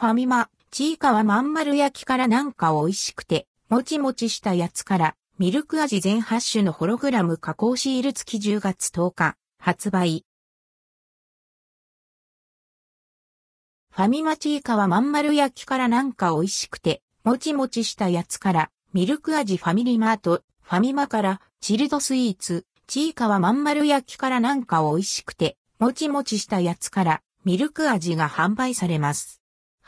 ファミマ、ちいかわまん丸焼きからなんか美味しくて、もちもちしたやつから、ミルク味全8種のホログラム加工シール付き10月10日、発売。ファミマちいかわまん丸焼きからなんか美味しくて、もちもちしたやつから、ミルク味ファミリーマート、ファミマから、チルドスイーツ、ちいかわまん丸焼きからなんか美味しくて、もちもちしたやつから、ミルク味が販売されます。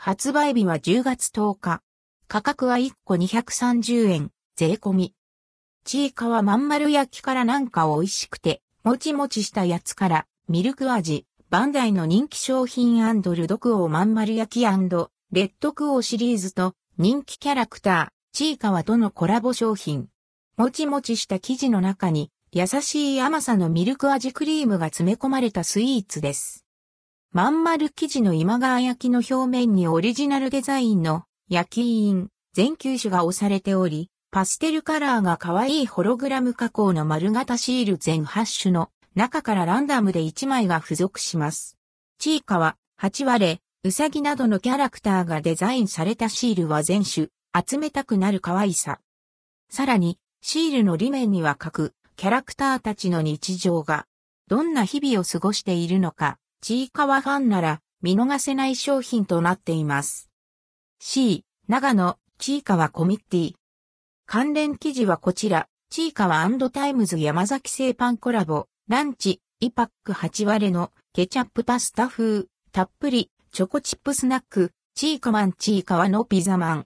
発売日は10月10日。価格は1個230円、税込み。ちいかわまん丸焼きからなんか美味しくて、もちもちしたやつから、ミルク味、バンダイの人気商品ルドクオーまん丸焼きレッドクオーシリーズと人気キャラクター、ちいかわとのコラボ商品。もちもちした生地の中に優しい甘さのミルク味クリームが詰め込まれたスイーツです。まん丸生地の今川焼きの表面にオリジナルデザインの焼き印、全球種が押されており、パステルカラーが可愛いホログラム加工の丸型シール全8種の中からランダムで1枚が付属します。チーカは、8割、ウサギなどのキャラクターがデザインされたシールは全種、集めたくなる可愛さ。さらに、シールの裏面には各、キャラクターたちの日常が、どんな日々を過ごしているのか、チーカワファンなら、見逃せない商品となっています。C、長野、チーカワコミッティ。関連記事はこちら、チーカワタイムズ山崎製パンコラボ。ランチ、イパック8割のケチャップパスタ風、たっぷり、チョコチップスナック、チーカマンチーカワのピザマン。